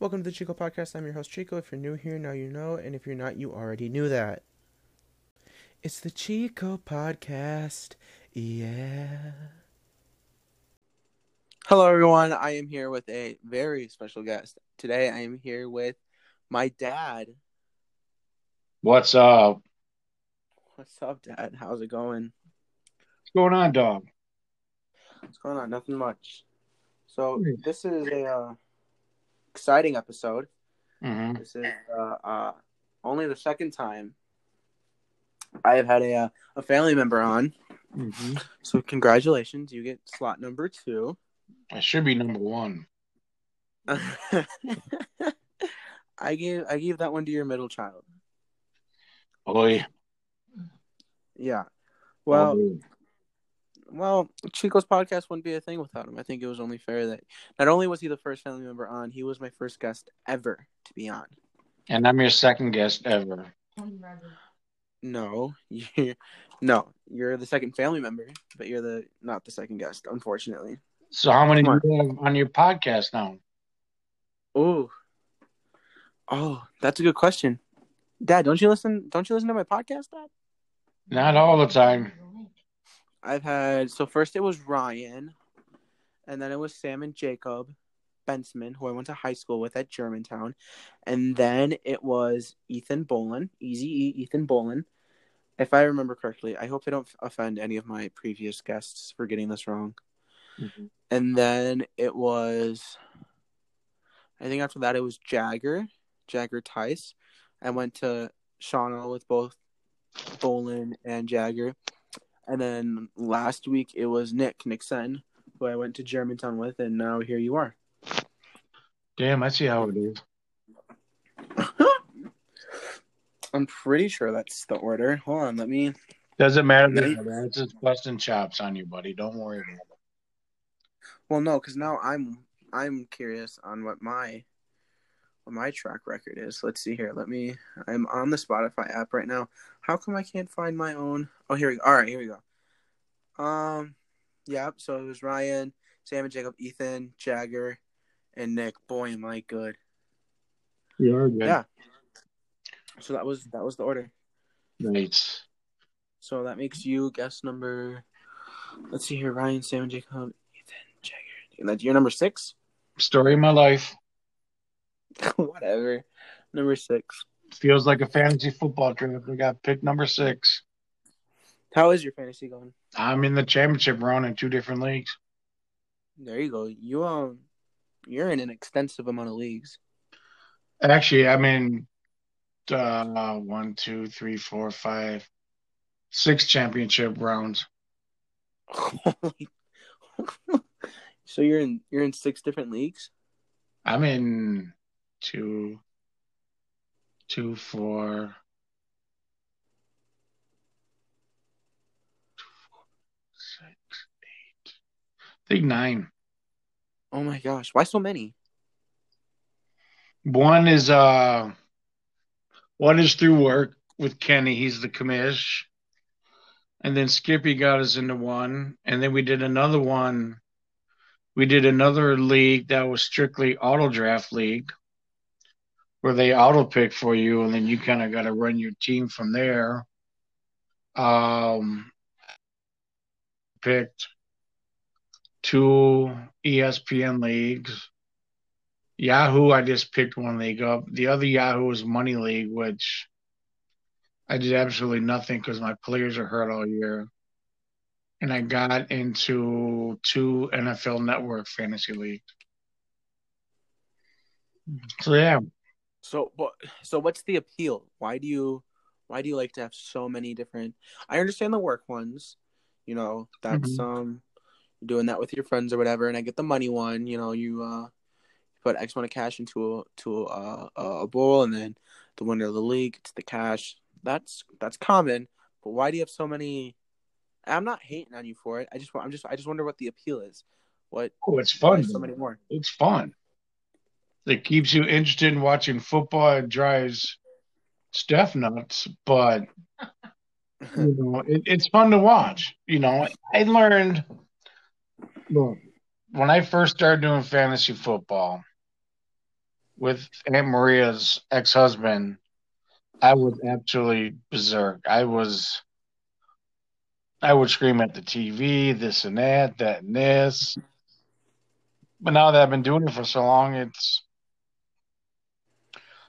Welcome to the Chico Podcast. I'm your host, Chico. If you're new here, now you know. And if you're not, you already knew that. It's the Chico Podcast. Yeah. Hello, everyone. I am here with a very special guest. Today, I am here with my dad. What's up? What's up, Dad? How's it going? What's going on, dog? What's going on? Nothing much. So, this is a uh, exciting episode. Mm-hmm. This is uh, uh, only the second time I have had a uh, a family member on. Mm-hmm. So congratulations, you get slot number two. I should be number one. I gave I gave that one to your middle child. Boy. Yeah. Well, Oh, well, Chico's podcast wouldn't be a thing without him. I think it was only fair that not only was he the first family member on, he was my first guest ever to be on. and I'm your second guest ever. No, you no, you're the second family member, but you're the not the second guest, unfortunately. So how many do you have on your podcast now? Oh, oh, that's a good question, Dad. Don't you listen? Don't you listen to my podcast, Dad? Not all the time. I've had so first it was Ryan, and then it was Sam and Jacob Bensman, who I went to high school with at Germantown, and then it was Ethan Bolin, Easy E, Ethan Bolin. If I remember correctly, I hope I don't offend any of my previous guests for getting this wrong. Mm-hmm. And then it was, I think after that it was Jagger, Jagger Tice. I went to Shauna with both Bolin and Jagger. And then last week it was Nick Nixon, who I went to Germantown with, and now here you are. Damn, I see how it is. I'm pretty sure that's the order. Hold on, let me. Doesn't matter. that It's just busting chops on you, buddy. Don't worry about it. Well, no, because now I'm I'm curious on what my what my track record is. Let's see here. Let me. I'm on the Spotify app right now. How come I can't find my own? Oh, here we go. All right, here we go. Um, yeah. So it was Ryan, Sam and Jacob, Ethan, Jagger, and Nick. Boy, am I good. You are good. Yeah. So that was that was the order. Nice. So that makes you guess number. Let's see here. Ryan, Sam, and Jacob, Ethan, Jagger. And that's your number six. Story of my life. Whatever. Number six. Feels like a fantasy football draft. We got pick number six. How is your fantasy going? I'm in the championship round in two different leagues. There you go. You um, you're in an extensive amount of leagues. Actually, I'm in uh, one, two, three, four, five, six championship rounds. so you're in you're in six different leagues. I'm in two, two, four, two, four, six, eight. I think nine. Oh my gosh, why so many? One is uh, one is through work with Kenny. He's the commish, and then Skippy got us into one, and then we did another one. We did another league that was strictly auto draft league, where they auto pick for you, and then you kind of got to run your team from there. Um, picked two ESPN leagues. Yahoo, I just picked one league up. The other Yahoo was Money League, which I did absolutely nothing because my players are hurt all year. And I got into two NFL Network fantasy leagues. So yeah, So, but so what's the appeal? Why do you why do you like to have so many different? I understand the work ones. You know, that's Mhm. um doing that with your friends or whatever, and I get the money one. You know, you uh put X amount of cash into a to a, a bowl, and then the winner of the league gets the cash. That's that's common. But why do you have so many? I'm not hating on you for it. I just I'm just I just wonder what the appeal is. What oh, it's fun. so many more? It's fun. It keeps you interested in watching football. It drives Steph nuts, but you know, it, it's fun to watch. You know, I learned look, when I first started doing fantasy football, with Aunt Maria's ex husband, I was absolutely berserk. I was, I would scream at the TV, this and that, that and this. But now that I've been doing it for so long, it's,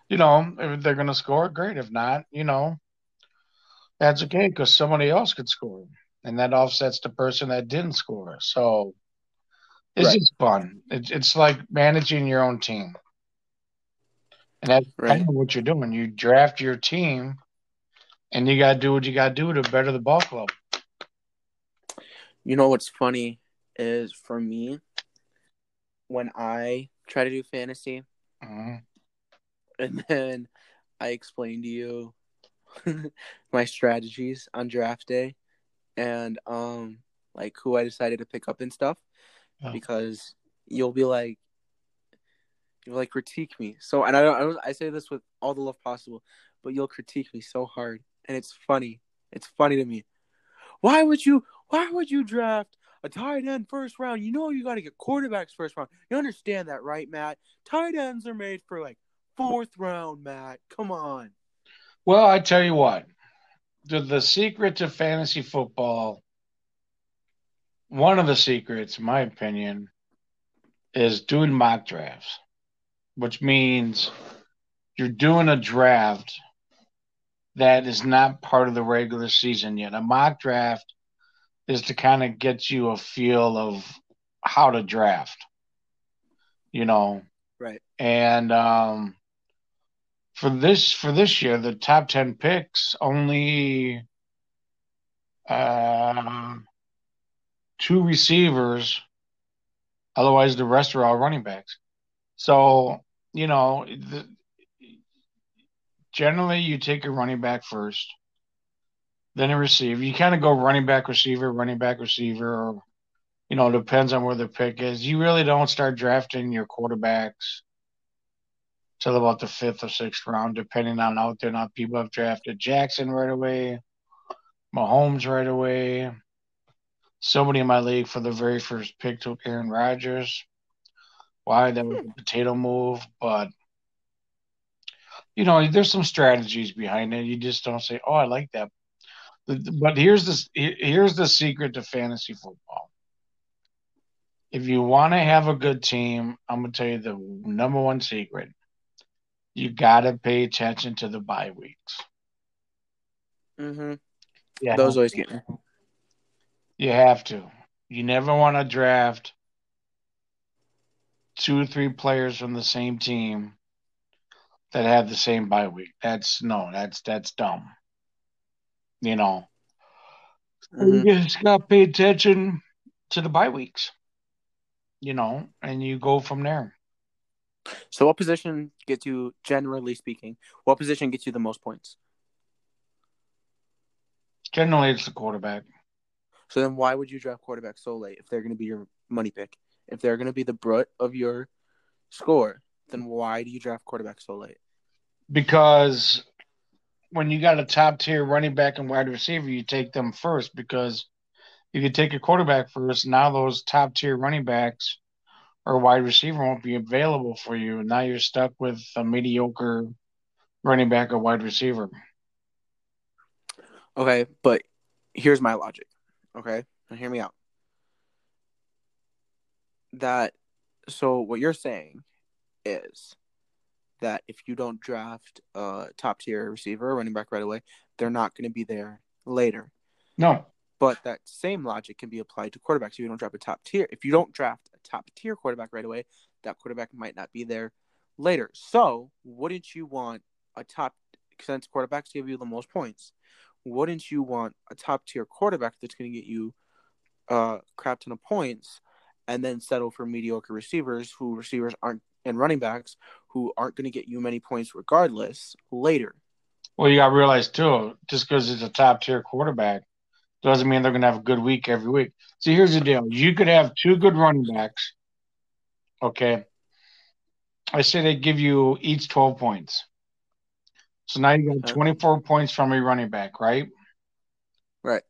you know, if they're going to score, great. If not, you know, that's okay because somebody else could score. And that offsets the person that didn't score. So it's Right. just fun. It, it's like managing your own team. And that's Right. kind of what you're doing. You draft your team and you got to do what you got to do to better the ball club. You know what's funny is for me, when I try to do fantasy Mhm. and then I explain to you my strategies on draft day and um like who I decided to pick up and stuff Yeah. because you'll be like you'll like critique me. So and I don't, I don't I say this with all the love possible, but you'll critique me so hard and it's funny. It's funny to me. Why would you why would you draft a tight end first round? You know you got to get quarterbacks first round. You understand that, right, Matt? Tight ends are made for like fourth round, Matt. Come on. Well, I tell you what, the, the secret to fantasy football, one of the secrets, in my opinion, is doing mock drafts, which means you're doing a draft that is not part of the regular season yet. A mock draft is to kind of get you a feel of how to draft, you know. Right. And um, for this for this year, the top ten picks only uh, two receivers. Otherwise, the rest are all running backs. So you know, the, generally you take a running back first, then a receiver. You kind of go running back, receiver, running back, receiver, or you know, depends on where the pick is. You really don't start drafting your quarterbacks till about the fifth or sixth round, depending on out there. Not people have drafted Jackson right away, Mahomes right away. Somebody in my league for the very first pick took Aaron Rodgers. Why? That was a potato move, but you know, there's some strategies behind it. You just don't say, "Oh, I like that." But here's the here's the secret to fantasy football. If you want to have a good team, I'm gonna tell you the number one secret. You gotta pay attention to the bye weeks. Mm-hmm. Yeah, Those always get me. You have to. You never want to draft two or three players from the same team that have the same bye week. That's no, that's that's dumb. You know, Mhm. you just got to pay attention to the bye weeks. You know, and you go from there. So, what position gets you, generally speaking, what position gets you the most points? Generally, it's the quarterback. So then, why would you draft quarterback so late if they're going to be your money pick? If they're going to be the brunt of your score, then why do you draft quarterback so late? because when you got a top tier running back and wide receiver, you take them first because if you take a quarterback first, now those top tier running backs or wide receiver won't be available for you. And now you're stuck with a mediocre running back or wide receiver. Okay, but here's my logic. Okay, now hear me out. That so what you're saying is that if you don't draft a top tier receiver or running back right away, they're not going to be there later. No, But that same logic can be applied to quarterbacks. If you don't draft a top tier, if you don't draft a top tier quarterback right away, that quarterback might not be there later. So, wouldn't you want a top since quarterbacks give you the most points? Wouldn't you want a top tier quarterback that's going to get you uh, a crap ton of points, and then settle for mediocre receivers who receivers aren't and running backs who aren't going to get you many points regardless later? well, you got to realize too, just because it's a top tier quarterback doesn't mean they're going to have a good week every week. See, here's the deal: you could have two good running backs. Okay, I say they give you each 12 points. So now you got Okay. 24 points from a running back, right? Right.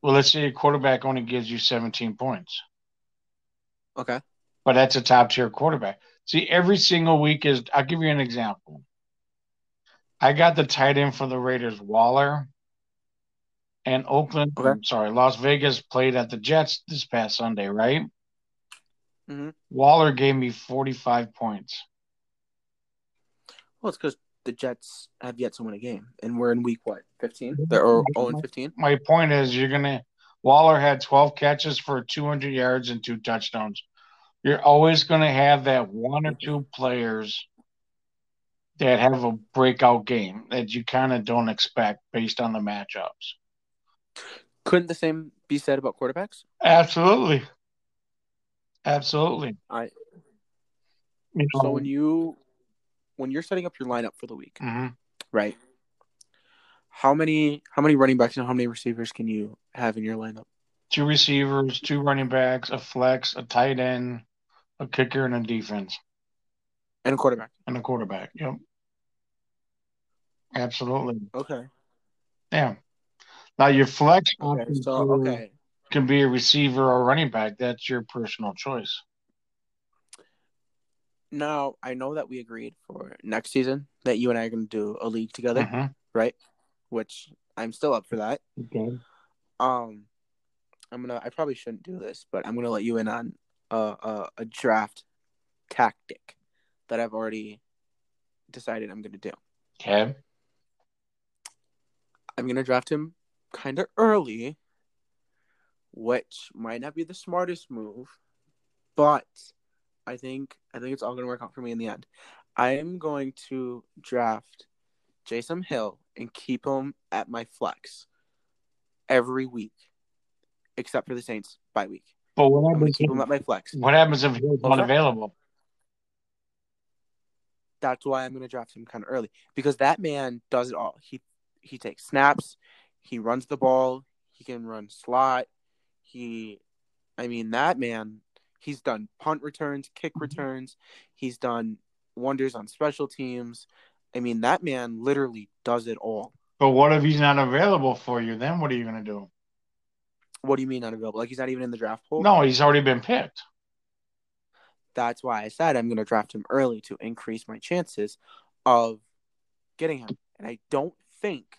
Well, let's say a quarterback only gives you 17 points, Okay. but that's a top tier quarterback. See, every single week is. I'll give you an example. I got the tight end for the Raiders, Waller, and Oakland. Okay. I'm sorry, Las Vegas played at the Jets this past Sunday, right? Mhm. Waller gave me 45 points. Well, it's because the Jets have yet to win a game, and we're in week what, fifteen? They're oh and fifteen. My point is, you're gonna. Waller had 12 catches for 200 yards and two touchdowns. You're always going to have that one or two players that have a breakout game that you kind of don't expect based on the matchups. Couldn't the same be said about quarterbacks? Absolutely. Absolutely. I You so when you when you're setting up your lineup for the week, mhm. right? How many how many running backs and how many receivers can you have in your lineup? two receivers, two running backs, a flex, a tight end, a kicker, and a defense, And a quarterback. and a quarterback. Yep. Absolutely. Okay. Yeah. Now your flex Okay. So okay. can be a receiver or running back. That's your personal choice. Now I know that we agreed for next season that you and I are going to do a league together, Mhm. right? Which I'm still up for that. Okay. Um, I'm gonna. I probably shouldn't do this, but I'm gonna let you in on a a, a draft tactic that I've already decided I'm gonna do. Okay. I'm gonna draft him kind of early, which might not be the smartest move, but I think I think it's all gonna work out for me in the end. I am going to draft Taysom Hill and keep him at my flex every week, except for the Saints bye week. But what happens? keep him If, at my flex. what happens if he's not available? That's why I'm gonna draft him kind of early because that man does it all. He he takes snaps, he runs the ball, he can run slot. He, I mean, that man. He's done punt returns, kick mm-hmm. returns. He's done wonders on special teams. I mean, that man literally does it all. But what if he's not available for you? Then what are you going to do? What do you mean not available? Like he's not even in the draft pool? No, he's already been picked. That's why I said I'm going to draft him early to increase my chances of getting him. And I don't think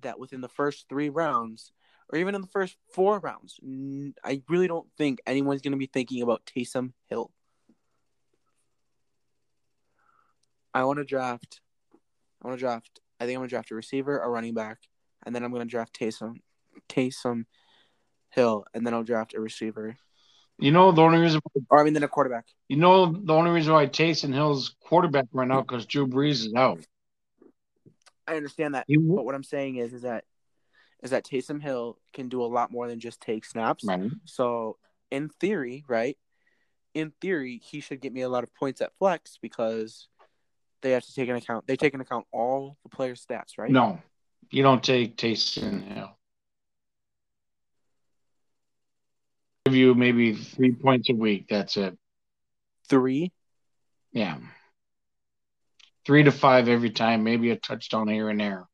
that within the first three rounds, or even in the first four rounds, I really don't think anyone's going to be thinking about Taysom Hill. I want to draft. I want to draft. I think I'm going to draft a receiver, a running back, and then I'm going to draft Taysom, Taysom Hill, and then I'll draft a receiver, You know the only reason. or I mean, then a quarterback. You know the only reason why Taysom Hill's quarterback right now because Drew Brees is out. I understand that. He, But what I'm saying is, is that is that Taysom Hill can do a lot more than just take snaps. right. So in theory, right? In theory, he should get me a lot of points at flex because they have to take an account. They take into account all the players' stats, right? No, you don't take Taysom Hill. Give you maybe three points a week. That's it. Three. Yeah. Three to five every time, maybe a touchdown here and there.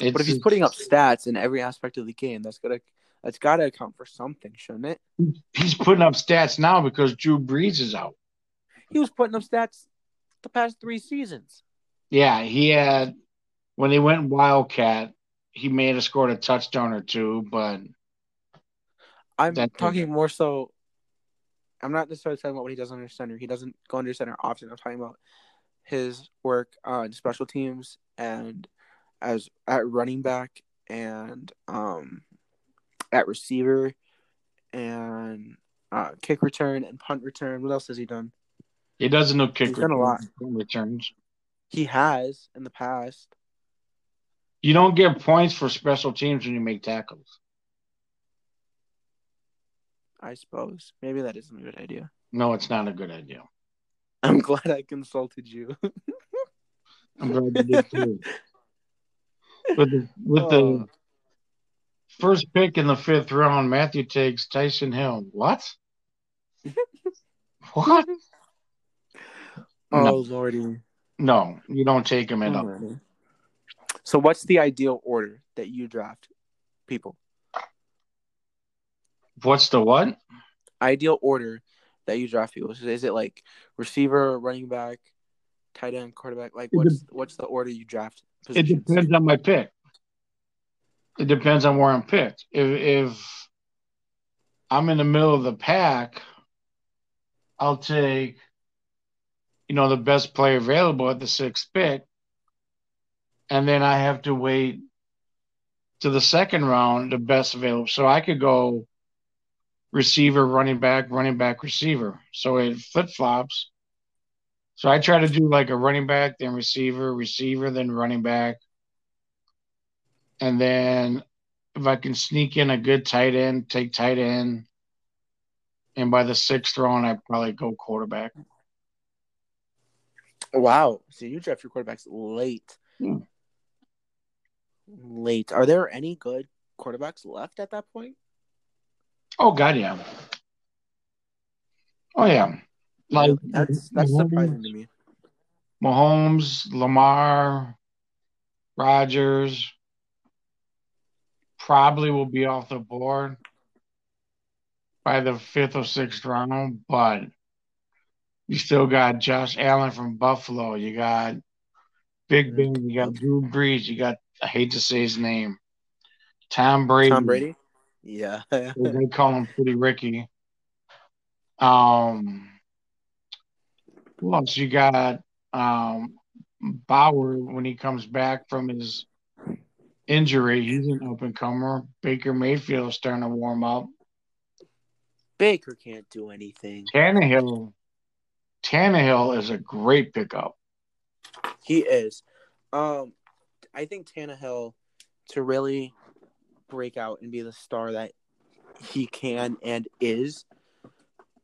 It's, But if he's putting up stats in every aspect of the game, that's gotta that's gotta account for something, shouldn't it? he's putting up stats now because Drew Brees is out. He was putting up stats the past three seasons. Yeah, he had when they went Wildcat, he may have scored a touchdown or two, but I'm talking more so. I'm not necessarily talking about what he does under center. He doesn't go under center often. I'm talking about his work on special teams and as at running back and um at receiver and uh, kick return and punt return. What else has he done? he doesn't know kick He's done a lot. returns. He has in the past. You don't get points for special teams when you make tackles. I suppose maybe that isn't a good idea. No, it's not a good idea. I'm glad I consulted you. I'm glad you did too. With the with the Oh. first pick in the fifth round, Matthew takes Taysom Hill. What? what? oh No. lordy. No, you don't take him at all. So, what's the ideal order that you draft people? What's the what? Ideal order that you draft people? Is it like receiver, running back, tight end, quarterback? Like what's what's the order you draft It depends on my pick. It depends on where I'm picked. If if I'm in the middle of the pack, I'll take you know the best player available at the sixth pick, and then I have to wait to the second round, the best available. So I could go receiver, running back, running back, receiver. So it flip flops. So I try to do like a running back, then receiver, receiver, then running back. And then if I can sneak in a good tight end, take tight end. And by the sixth round, I probably go quarterback. Wow. So you draft your quarterbacks late. Yeah. Late. Are there any good quarterbacks left at that point? Oh God, yeah. Oh yeah. Like that's that's Mahomes, surprising to me. Mahomes, Lamar, Rodgers probably will be off the board by the fifth or sixth round, but you still got Josh Allen from Buffalo. You got Big Ben. You got Drew Brees. You got I hate to say his name, Tom Brady. Tom Brady. Yeah. they call him Pretty Ricky. Um, else you got? Um, Burrow when he comes back from his injury, he's an up and comer. Baker Mayfield is starting to warm up. Baker can't do anything. Tannehill, Tannehill is a great pickup. He is. Um, I think Tannehill to really break out and be the star that he can and is.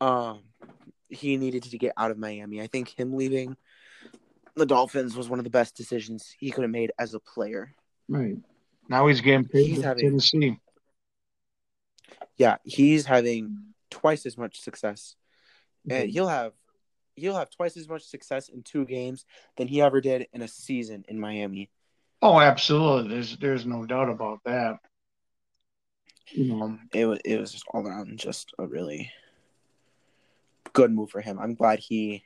Um, he needed to get out of Miami. I think him leaving the Dolphins was one of the best decisions he could have made as a player. Right now, he's getting paid He's having- Tennessee. Yeah, he's having twice as much success, and he'll have he'll have twice as much success in two games than he ever did in a season in Miami. Oh, absolutely. There's there's no doubt about that. You know, it was it was just all around just a really good move for him. I'm glad he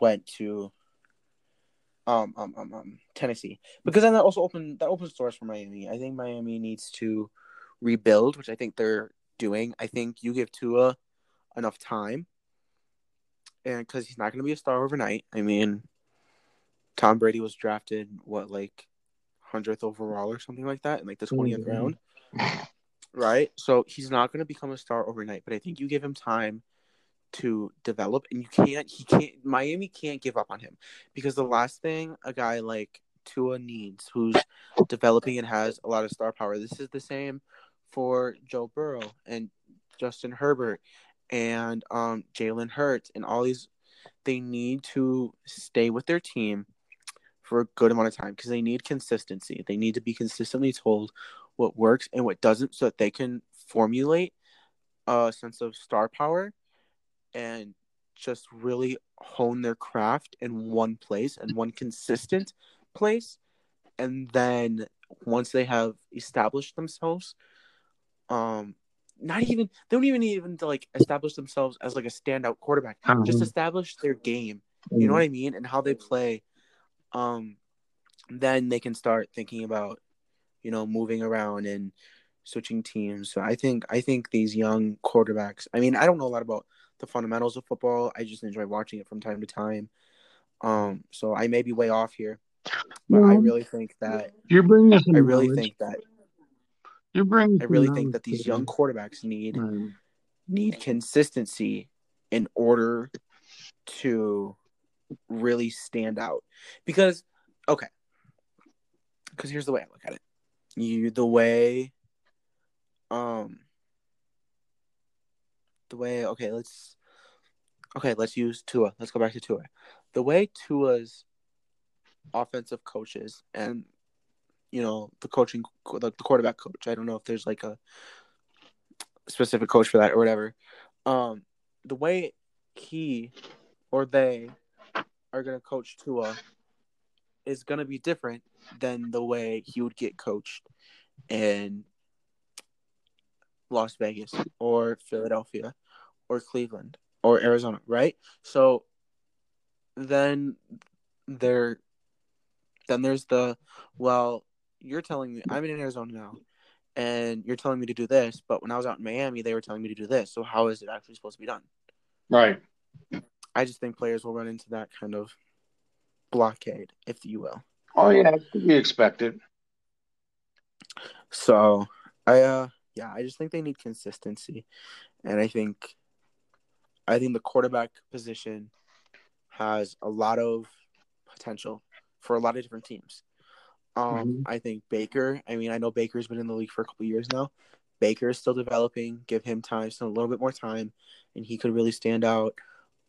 went to um um um, um Tennessee because then that also opened that opens doors for Miami. I think Miami needs to rebuild, which I think they're doing. I think you give Tua enough time, and because he's not going to be a star overnight. I mean, Tom Brady was drafted what like hundredth overall or something like that in like the 20th Mhm. round right? So he's not going to become a star overnight, but I think you give him time to develop, and you can't. He can't. Miami can't give up on him because the last thing a guy like Tua needs, who's developing and has a lot of star power. This is the same for Joe Burrow and Justin Herbert and um, Jalen Hurts and all these. They need to stay with their team for a good amount of time because they need consistency. They need to be consistently told what works and what doesn't so that they can formulate a sense of star power and just really hone their craft in one place and one consistent place. And then once they have established themselves um not even they don't even need even to like establish themselves as like a standout quarterback. Just Mhm. establish their game. You know what i mean? And how they play. Um then they can start thinking about you know moving around and switching teams. So i think i think these young quarterbacks i mean i don't know a lot about the fundamentals of football i just enjoy watching it from time to time um so i may be way off here but i really think that You're bringing i really knowledge. think that You're bringing. i really think that these young quarterbacks need Right. need consistency in order to really stand out because okay because here's the way i look at it you the way um the way okay let's okay let's use tua. Let's go back to tua. The way tua's offensive coaches and you know the coaching the quarterback coach i don't know if there's like a specific coach for that or whatever um the way he or they are to coach Tua is to be different than the way he would get coached in Las Vegas or Philadelphia or Cleveland or Arizona, right? So then there then there's the well, you're telling me I'm in Arizona now and you're telling me to do this, but when I was out in Miami, they were telling me to do this. So how is it actually supposed to be done? Right. I just think players will run into that kind of blockade, if you will. Oh yeah, it could be expected. So I uh yeah, I just think they need consistency. And I think I think the quarterback position has a lot of potential for a lot of different teams. Um, mm-hmm. I think Baker. I mean, I know Baker's been in the league for a couple years now. Baker is still developing. Give him time, still a little bit more time, and he could really stand out.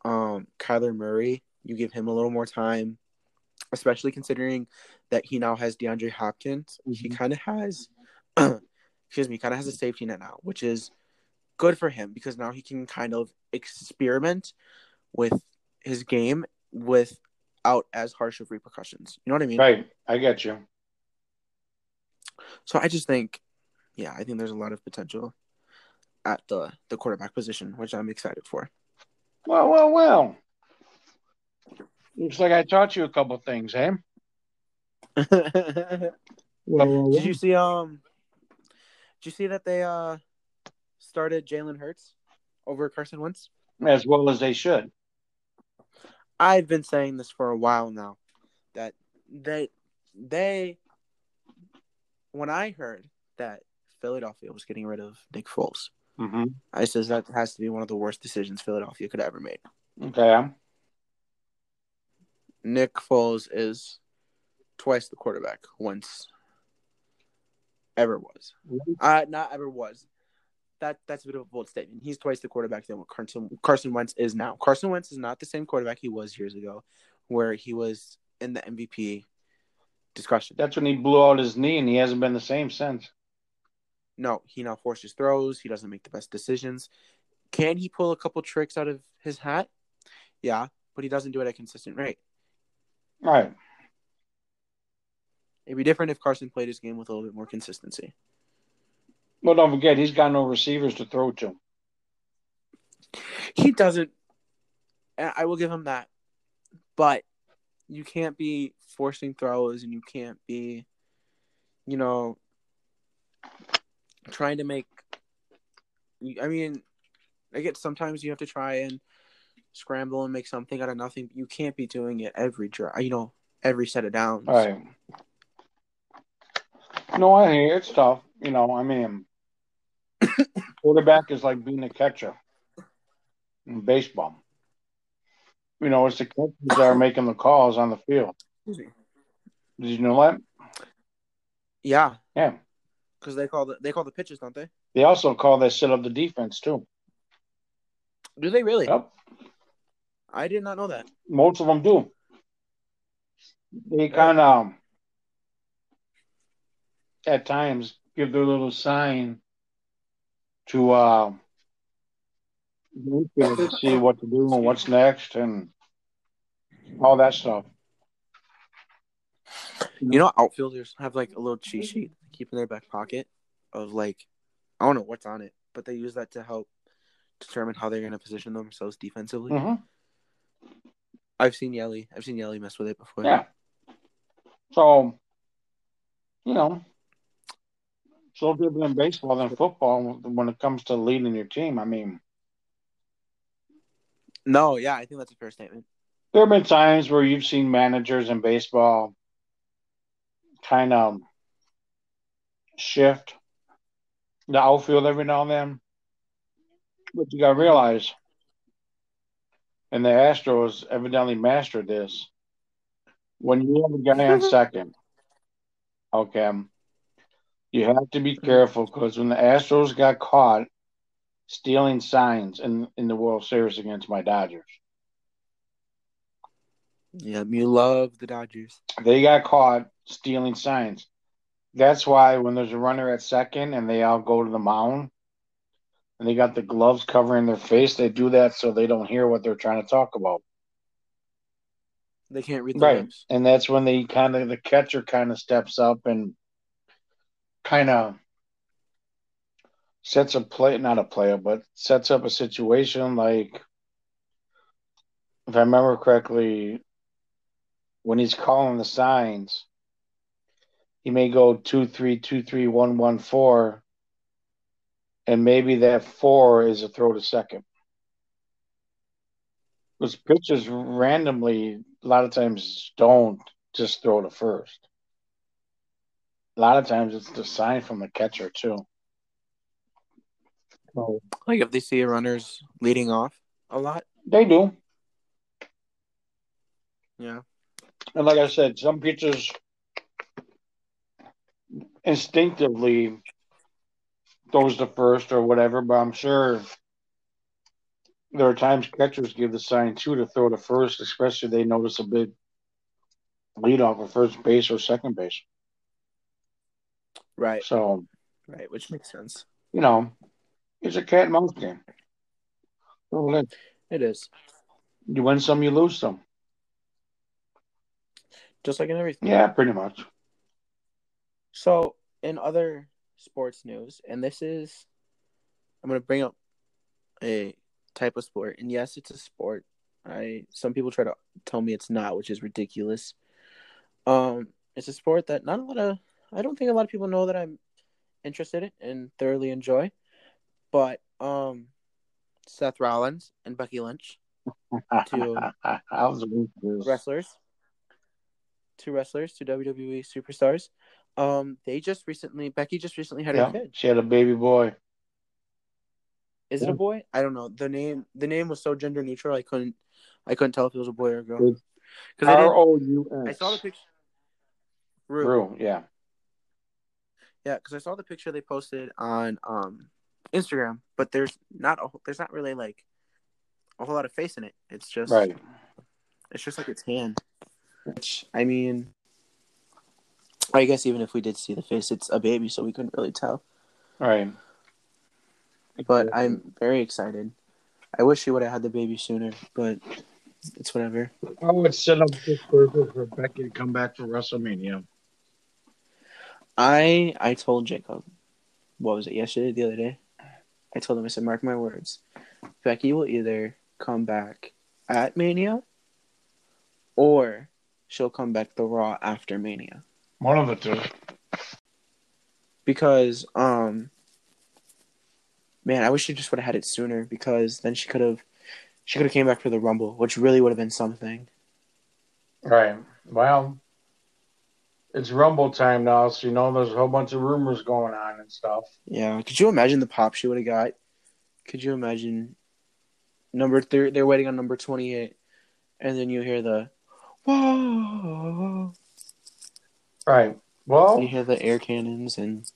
Um, Kyler Murray, you give him a little more time, especially considering that he now has DeAndre Hopkins. Mm-hmm. He kind of has, excuse me, kind of has a safety net now, which is good for him because now he can kind of experiment with his game without as harsh of repercussions. You know what I mean? Right. I get you. So I just think, yeah, I think there's a lot of potential at the the quarterback position, which I'm excited for. Well, well, well. Looks like I taught you a couple things, eh? well, well, did you see um? Did you see that they uh started Jalen Hurts over Carson Wentz? As well as they should. I've been saying this for a while now that they they when I heard that Philadelphia was getting rid of Nick Foles, mm-hmm. I says that has to be one of the worst decisions Philadelphia could ever made. Okay. Nick Foles is twice the quarterback once ever was. Uh, not ever was. That that's a bit of a bold statement. He's twice the quarterback than what Carson Carson Wentz is now. Carson Wentz is not the same quarterback he was years ago, where he was in the MVP discussion. That's when he blew out his knee, and he hasn't been the same since. No, he now forces throws. He doesn't make the best decisions. Can he pull a couple tricks out of his hat? Yeah, but he doesn't do it at a consistent rate. Right. It'd be different if Carson played his game with a little bit more consistency. Well, don't forget, he's got no receivers to throw to. He doesn't. I will give him that. But you can't be forcing throws and you can't be, you know, trying to make. I mean, I get sometimes you have to try and scramble and make something out of nothing. you can't be doing it every drive. You know, every set of downs. Right. No, I hear it's tough. You know, I mean, quarterback is like being a catcher in baseball. You know, it's the coaches that are making the calls on the field. Did you know that? Yeah. Yeah. Because they call the they call the pitches, don't they? They also call that set up the defense too. Do they really? Yep. I did not know that. Most of them do. They kind of, at times, give their little sign to uh, see what to do and what's next and all that stuff. You know, outfielders have like a little cheat sheet keep in their back pocket of like I don't know what's on it, but they use that to help determine how they're going to position themselves defensively. Mm-hmm. I've seen Yelly. I've seen Yelly mess with it before. Yeah. So, you know, so different in baseball than football when it comes to leading your team. I mean, no, yeah, I think that's a fair statement. There have been times where you've seen managers in baseball kind of shift the outfield every now and then. But you got to realize, and the Astros evidently mastered this. When you have a guy on second, okay, you have to be mm. careful because when the Astros got caught stealing signs in in the World Series against my Dodgers. Yeah, you love the Dodgers. They got caught stealing signs. That's why when there's a runner at second and they all go to the mound and they got the gloves covering their face, they do that so they don't hear what they're trying to talk about. They can't read the right. lips. And that's when they kind of the catcher kind of steps up and kind of sets a play, not a player, but sets up a situation like, if I remember correctly, when he's calling the signs, he may go two three two three one one four, and maybe that four is a throw to second. Because pitchers randomly, a lot of times, don't just throw to first. A lot of times, it's the sign from the catcher too. So Like if they see runners leading off a lot. they do, Yeah. and like I said, some pitchers instinctively throws to first or whatever. But I'm sure there are times catchers give the sign too to throw to first, especially if they notice a big lead off of first base or second base. Right. So Right. Which makes sense. you know, it's a cat and mouse game. It is. You win some, you lose some. Just like in everything. Yeah, pretty much. So, in other sports news, and this is, I'm going to bring up a type of sport, and yes, it's a sport. I some people try to tell me it's not, which is ridiculous. Um, it's a sport that not a lot of, I don't think a lot of people know that I'm interested in and thoroughly enjoy. But um, Seth Rollins and Becky Lynch, To- I was waiting for this. wrestlers, two wrestlers, two WWE superstars. Um, they just recently, Becky just recently had Yeah, a kid. she had a baby boy. Is it a boy? I don't know. The name the name was so gender neutral. I couldn't I couldn't tell if it was a boy or a girl. Because I, R didn't- O U I S. saw the picture. Rue. Rue, yeah. Yeah, because I saw the picture they posted on um Instagram, but there's not a, there's not really like a whole lot of face in it. It's just Right. It's just like its hand. Which I mean, I guess even if we did see the face, it's a baby, so we couldn't really tell. Right. But I'm very excited. I wish she would have had the baby sooner, but it's whatever. I would set up this purpose for Becky to come back for WrestleMania. I I told Jacob, what was it yesterday, the other day? I told him I said, mark my words, Becky will either come back at Mania, or she'll come back the Raw after Mania. One of the two. Because um, man, I wish she just would have had it sooner because then she could have she could have came back for the Rumble, which really would have been something. Right. Well, it's Rumble time now, so you know there's a whole bunch of rumors going on and stuff. Yeah, could you imagine the pop she would have got? Could you imagine number three? They're waiting on number twenty-eight, and then you hear the whoa. Right. Well, You hear the air cannons, and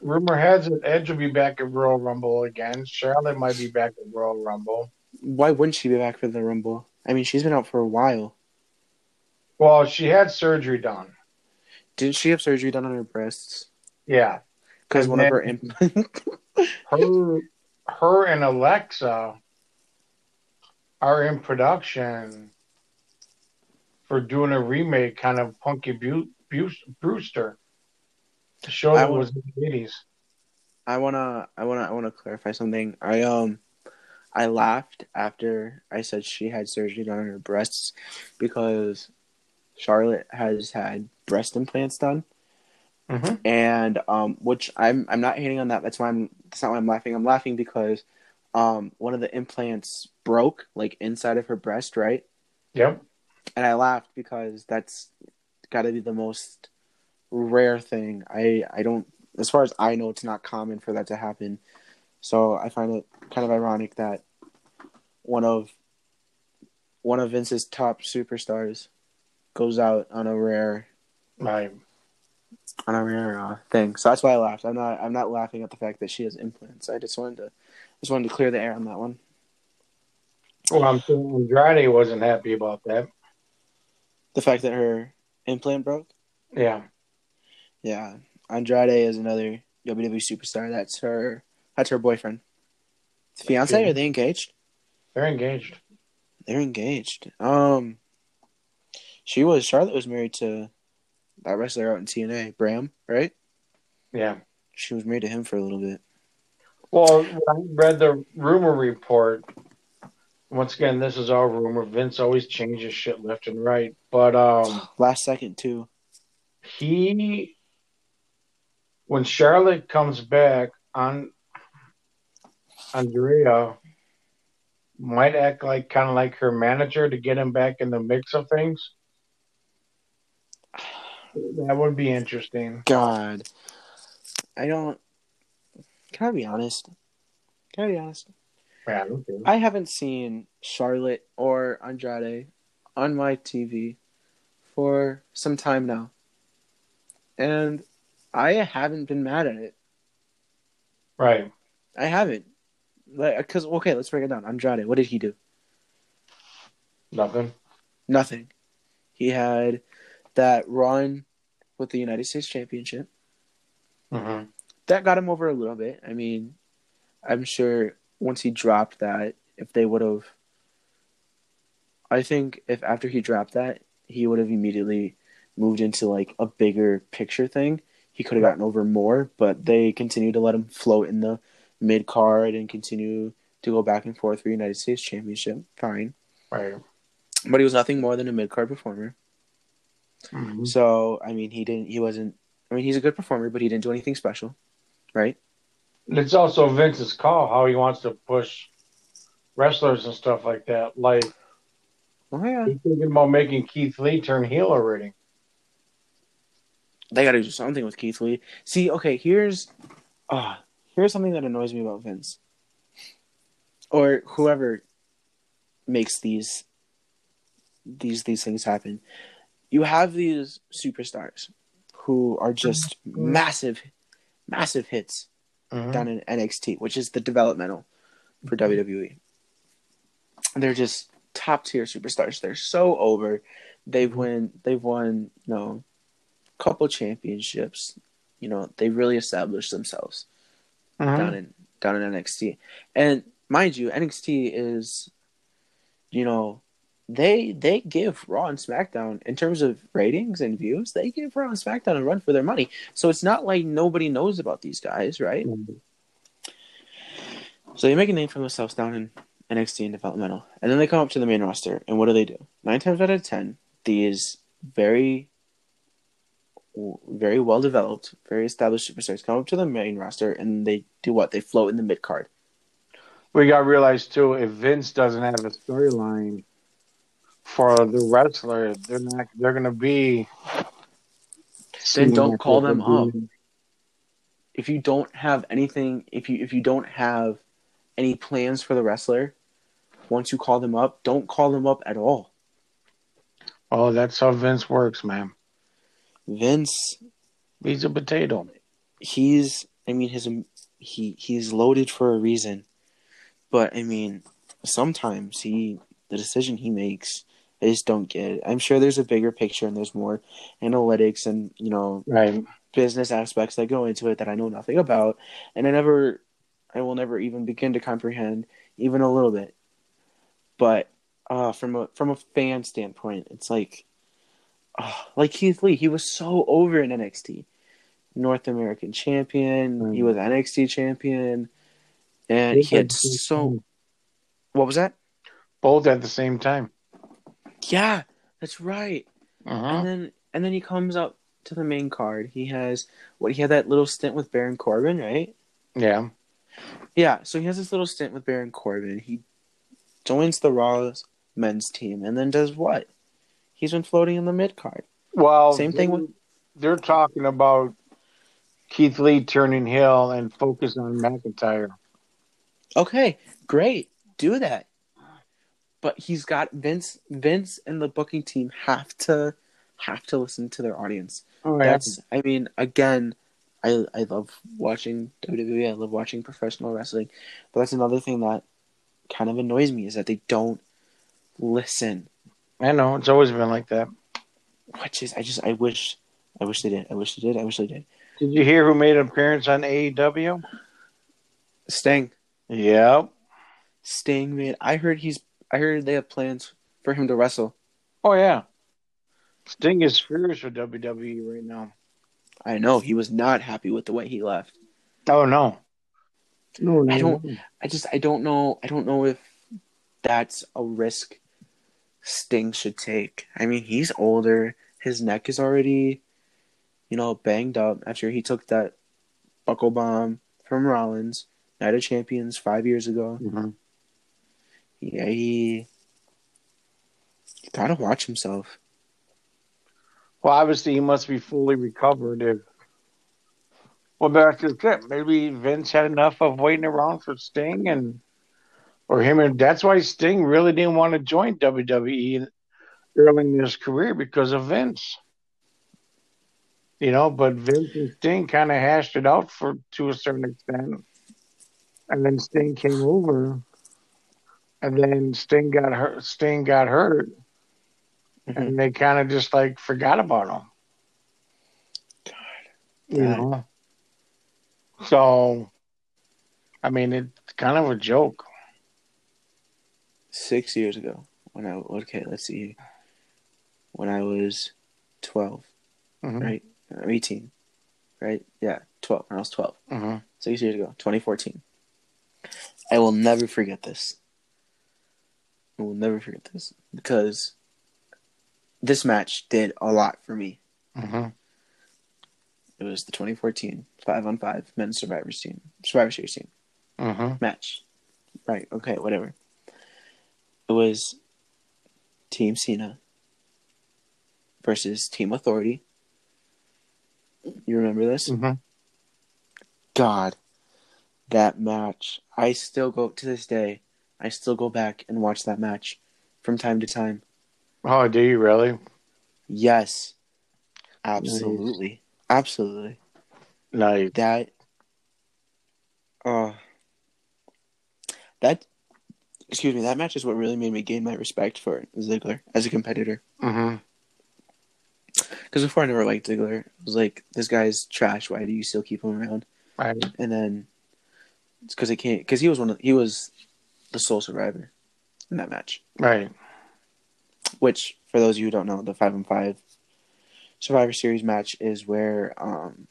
rumor has it Edge will be back at Royal Rumble again. Charlotte might be back at Royal Rumble. why wouldn't she be back for the Rumble? I mean, she's been out for a while. Well, she had surgery done. Didn't she have surgery done on her breasts? Yeah. Because one of her Her her and Alexa are in production for doing a remake kind of Punky Bu- Bu- Brewster. The show that wa- was in the eighties. I wanna, I wanna, I wanna clarify something. I um, I laughed after I said she had surgery done on her breasts because Charlotte has had breast implants done, Mm-hmm. and um, which I'm I'm not hating on that. That's why I'm. That's not why I'm laughing. I'm laughing because um, one of the implants broke like inside of her breast, right? Yep. and I laughed because that's got to be the most rare thing. I I don't, as far as I know, it's not common for that to happen. So I find it kind of ironic that one of one of Vince's top superstars goes out on a rare Right. on rare uh, thing. So that's why I laughed. I'm not I'm not laughing at the fact that she has implants. I just wanted to just wanted to clear the air on that one. Well, I'm sure Andrade wasn't happy about that. The fact that her implant broke. Yeah. Yeah, Andrade is another WWE superstar. That's her. That's her boyfriend. Fiance? Are they engaged? They're engaged. They're engaged. Um, she was Charlotte was married to that wrestler out in TNA, Bram, right? Yeah. She was married to him for a little bit. Well, I read the rumor report, once again, this is all rumor. Vince always changes shit left and right. But um Last second too. he when Charlotte comes back on Andrade might act like kind of like her manager to get him back in the mix of things. That would be interesting. God, I don't. Can I be honest? Can I be honest? Yeah, okay. I haven't seen Charlotte or Andrade on my TV for some time now, and I haven't been mad at it. Right. I haven't. Like, because okay, let's break it down. Andrade, what did he do? Nothing. Nothing. He had that run with the United States Championship. hmm That got him over a little bit. I mean, I'm sure once he dropped that, if they would have, I think if after he dropped that, he would have immediately moved into like a bigger picture thing. He could have gotten over more, but they continued to let him float in the mid card and continue to go back and forth for United States Championship. Fine, Right. but he was nothing more than a mid card performer. Mhm. So I mean, he didn't. He wasn't. I mean, he's a good performer, but he didn't do anything special, right? It's also Vince's call how he wants to push wrestlers and stuff like that. Like Oh yeah, he's thinking about making Keith Lee turn heel already. they got to do something with Keith Lee. See, okay, here's, uh, here's something that annoys me about Vince, or whoever makes these, these these things happen. You have these superstars who are just massive, massive hits Mhm. down in NXT, which is the developmental for WWE. They're just top tier superstars. They're so over. They've won. They've won. You know, couple championships. You know, they really established themselves Mhm. down in down in NXT. And mind you, NXT is, you know, they they give Raw and SmackDown in terms of ratings and views. They give Raw and SmackDown a run for their money. So it's not like nobody knows about these guys, right? Mhm. So they make a name for themselves down in NXT and developmental, and then they come up to the main roster, and what do they do? Nine times out of ten, these very, very well developed, very established superstars come up to the main roster, and they do what? They float in the mid card. We got to realize too, if Vince doesn't have a storyline for the wrestler, they're not. They're gonna be. Then don't call them up. If you don't have anything, if you if you don't have any plans for the wrestler, once you call them up, don't call them up at all. Oh, that's how Vince works, man. Vince He's a potato. he's I mean his he he's loaded for a reason. But I mean sometimes he the decision he makes I just don't get it. I'm sure there's a bigger picture and there's more analytics and you know Right. business aspects that go into it that I know nothing about and I never I will never even begin to comprehend even a little bit. But uh from a from a fan standpoint, it's like uh, like Keith Lee, he was so over in NXT. North American champion, he Mm. was NXT champion, and he had so what was that? both at the same time. Yeah, that's right. Uh-huh. And then and then he comes up to the main card. He has what he had that little stint with Baron Corbin, right? Yeah. Yeah, so he has this little stint with Baron Corbin. He joins the Raw's men's team and then does what? He's been floating in the mid card. Well, Same thing with- they're talking about Keith Lee turning heel and focus on McIntyre. Okay, great. Do that. But he's got Vince Vince and the booking team have to have to listen to their audience. Oh, That's I mean, again, I I love watching WWE, I love watching professional wrestling. But that's another thing that kind of annoys me is that they don't listen. I know it's always been like that. Which is I just I wish I wish they did. I wish they did. I wish they did. Did you hear who made an appearance on AEW? Sting. Yep. Sting man. I heard he's I heard they have plans for him to wrestle. Oh yeah. Sting is furious with WWE right now. I know he was not happy with the way he left. Oh no. No, no, I don't- no. I just I don't know I don't know if that's a risk Sting should take. I mean, he's older. His neck is already, you know, banged up after he took that buckle bomb from Rollins, Night of Champions five years ago. Mhm. Yeah, he gotta watch himself. Well, obviously, he must be fully recovered. If well, that's just it. Maybe Vince had enough of waiting around for Sting, and or him, and that's why Sting really didn't want to join WWE early in his career because of Vince. You know, but Vince and Sting kind of hashed it out for to a certain extent, and then Sting came over, and then Sting got hurt. Sting got hurt, Mhm. and they kind of just like forgot about him. You God. know. So, I mean, it's kind of a joke. Six years ago, when I okay, let's see, when I was 12 Mhm. right, or eighteen, right, yeah, twelve. When I was twelve. hmm six years ago, 2014. I will never forget this. I will never forget this because this match did a lot for me. hmm It was the 2014 five on five men's Survivors team, Survivor Series team hmm match. Right? Okay, whatever. It was Team Cena versus Team Authority. You remember this? hmm God, that match. I still go to this day. I still go back and watch that match from time to time. Oh, do you really? Yes, absolutely, absolutely. No. That, uh, that, excuse me. That match is what really made me gain my respect for Ziggler as a competitor. hmm Because before I never liked Ziggler. I was like, this guy's trash. Why do you still keep him around? Right. and then it's because he can't because he was one of he was the sole survivor in that match. Right. Which, for those of you who don't know, the five and five Survivor Series match is where um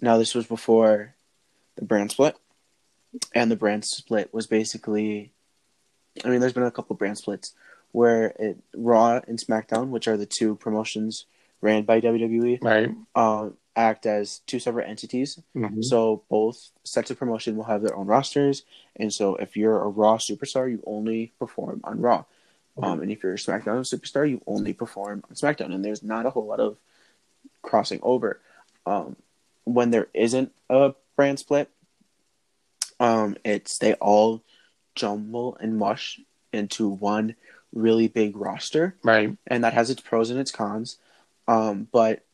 now this was before the brand split, and the brand split was basically, I mean, there's been a couple brand splits where it Raw and SmackDown, which are the two promotions ran by WWE, Right. uh, act as two separate entities. hmm So both sets of promotion will have their own rosters, and so if you're a Raw superstar, you only perform on Raw, um, and if you're a SmackDown superstar, you only perform on SmackDown. And there's not a whole lot of crossing over. Um, when there isn't a brand split, um, it's they all jumble and mush into one really big roster Right. and that has its pros and its cons. Um, but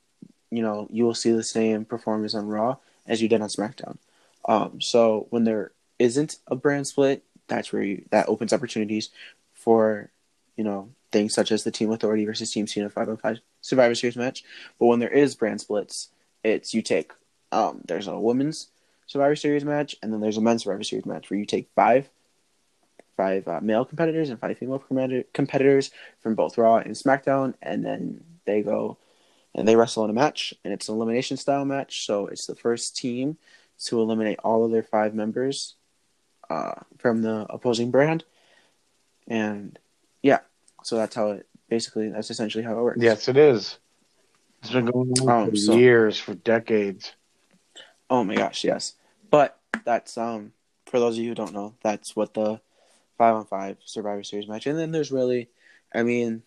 you know, you will see the same performance on Raw as you did on SmackDown. Um, so when there isn't a brand split, that's where you, that opens opportunities for you know things such as the Team Authority versus Team Cena five on five Survivor Series match. But when there is brand splits, it's you take um, there's a women's Survivor Series match, and then there's a men's Survivor Series match where you take five five uh, male competitors and five female competitors from both Raw and SmackDown, and then they go and they wrestle in a match, and it's an elimination style match. So it's the first team to eliminate all of their five members uh, from the opposing brand, and yeah, so that's how it basically. That's essentially how it works. Yes, it is. It's been going on Um, for so- years, for decades. Oh my gosh, yes. But that's um for those of you who don't know, that's what the five on five Survivor Series match. And then there's really I mean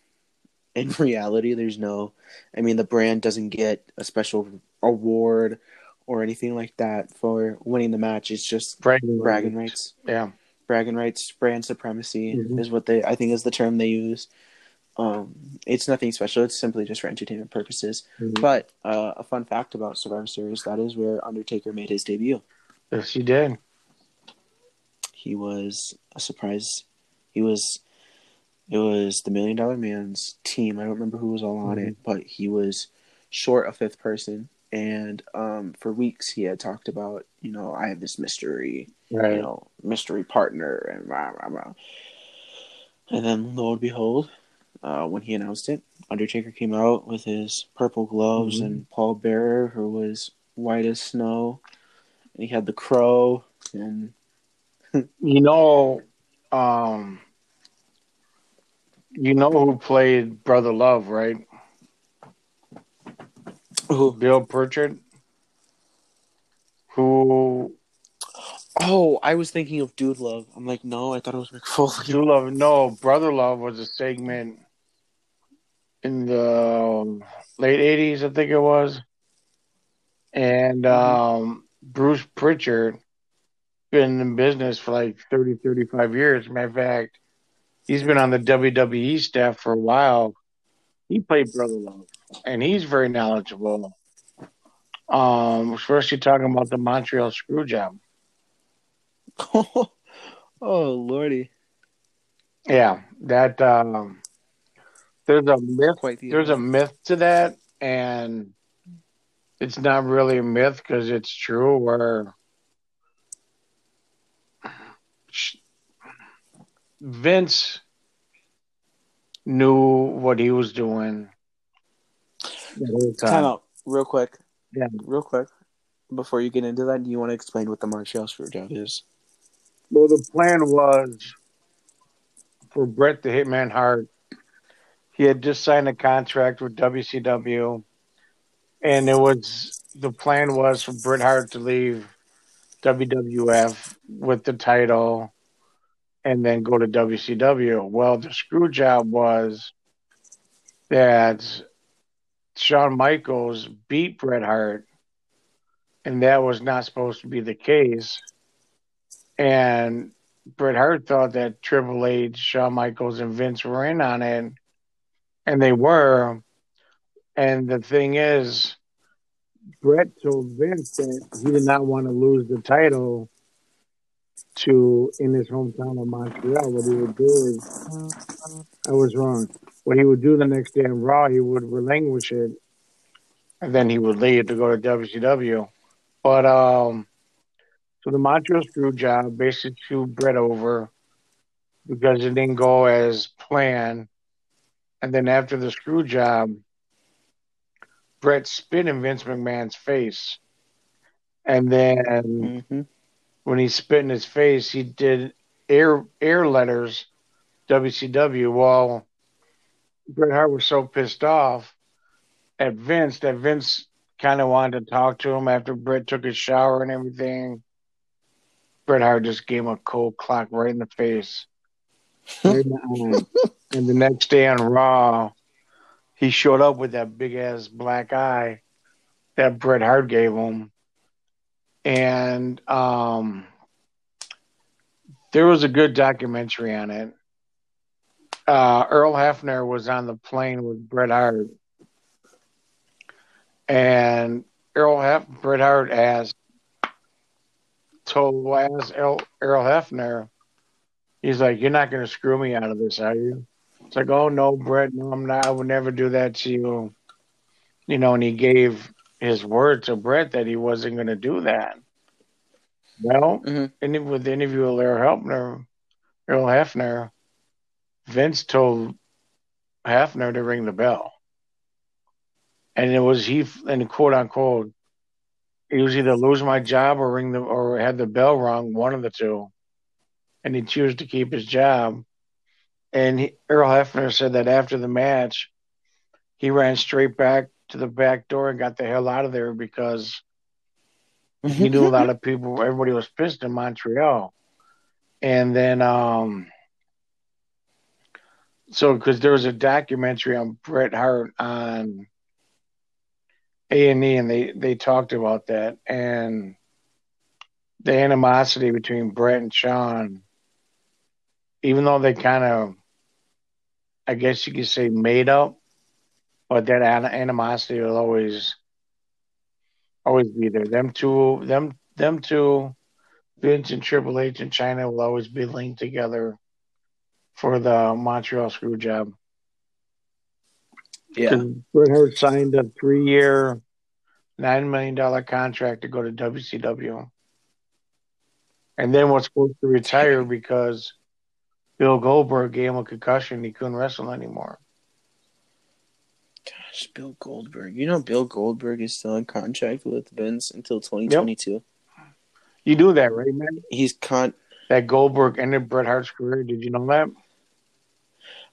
in reality there's no I mean the brand doesn't get a special award or anything like that for winning the match. It's just Bragging, bragging rights. Yeah. Bragging rights, brand supremacy Mhm. is what they I think is the term they use. Um, it's nothing special. It's simply just for entertainment purposes. Mhm. But uh, a fun fact about Survivor Series that is where Undertaker made his debut. Yes, he did. He was a surprise. He was. It was the Million Dollar Man's team. I don't remember who was all on it, but he was short a fifth person. And um, for weeks, he had talked about, you know, I have this mystery, Right. you know, mystery partner, and rah, rah, rah. And then, lo and behold, uh, when he announced it, Undertaker came out with his purple gloves Mhm. and Paul Bearer, who was white as snow, and he had the crow and You know, um, you know who played Brother Love, right? Who? Bill Pritchard. Who? Oh, I was thinking of Dude Love. I'm like, no, I thought it was Mick Foley. Dude Love. No, Brother Love was a segment in the late '80s, I think it was, and um, Bruce Prichard been in business for like 30, 35 years. Matter of fact, he's been on the WWE staff for a while. He played Brother Love, and he's very knowledgeable. Um, especially talking about the Montreal Screwjob. oh, lordy, Yeah, that um, there's a myth. the There's a myth to that, and it's not really a myth because it's true. Where Vince knew what he was doing. time. out real quick. Yeah. real quick. Before you get into that, do you want to explain what the Montreal Screwjob is? Well, the plan was for Bret the Hitman Hart. He had just signed a contract with WCW, and it was the plan was for Bret Hart to leave WWF with the title, and then go to WCW. Well, the screw job was that Shawn Michaels beat Bret Hart, and that was not supposed to be the case. And Bret Hart thought that Triple H, Shawn Michaels, and Vince were in on it, and they were. And the thing is, Bret told Vince that he did not want to lose the title to in his hometown of Montreal. What he would do is, I was wrong. What he would do the next day on Raw, he would relinquish it, and then he would leave to go to WCW. But um, so the Montreal screw job basically threw Bret over because it didn't go as planned. And then after the screw job, Bret spit in Vince McMahon's face. And then Mm-hmm. When he spit in his face, he did air air letters WCW. While Bret Hart was so pissed off at Vince that Vince kind of wanted to talk to him after Bret took his shower and everything. Bret Hart just gave him a cold clock right in the face. And the next day on Raw, he showed up with that big ass black eye that Bret Hart gave him. And um, there was a good documentary on it. Uh, Earl Hebner was on the plane with Bret Hart. And Earl Hef- Bret Hart asked, told asked Earl, Earl Hebner, he's like, You're not going to screw me out of this, are you? It's like, Oh, no, Bret, no, I'm not. I would never do that to you. You know, and he gave his word to Bret that he wasn't going to do that. Well, Mhm. and with the interview with Earl Hebner, Earl Hebner, Vince told Hebner to ring the bell. And it was he, and quote unquote, he was either lose my job or ring the or had the bell rung, one of the two. And he chose to keep his job. And he, Earl Hebner said that after the match, he ran straight back to the back door and got the hell out of there because he knew a lot of people, everybody was pissed in Montreal. And then, um, so because there was a documentary on Bret Hart on A and E, and they they talked about that and the animosity between Bret and Shawn, even though they kind of, I guess you could say, made up, but that animosity will always always be there. Them two, them them two, Vince and Triple H and Chyna will always be linked together for the Montreal screw job. Yeah. 'Cause Bret Hart signed a three-year, nine million dollar contract to go to WCW, and then was supposed to retire because Bill Goldberg gave him a concussion. He couldn't wrestle anymore. Gosh, Bill Goldberg. You know Bill Goldberg is still in contract with Vince until 2022. You knew that, right, man? He's con. That Goldberg ended Bret Hart's career. Did you know that?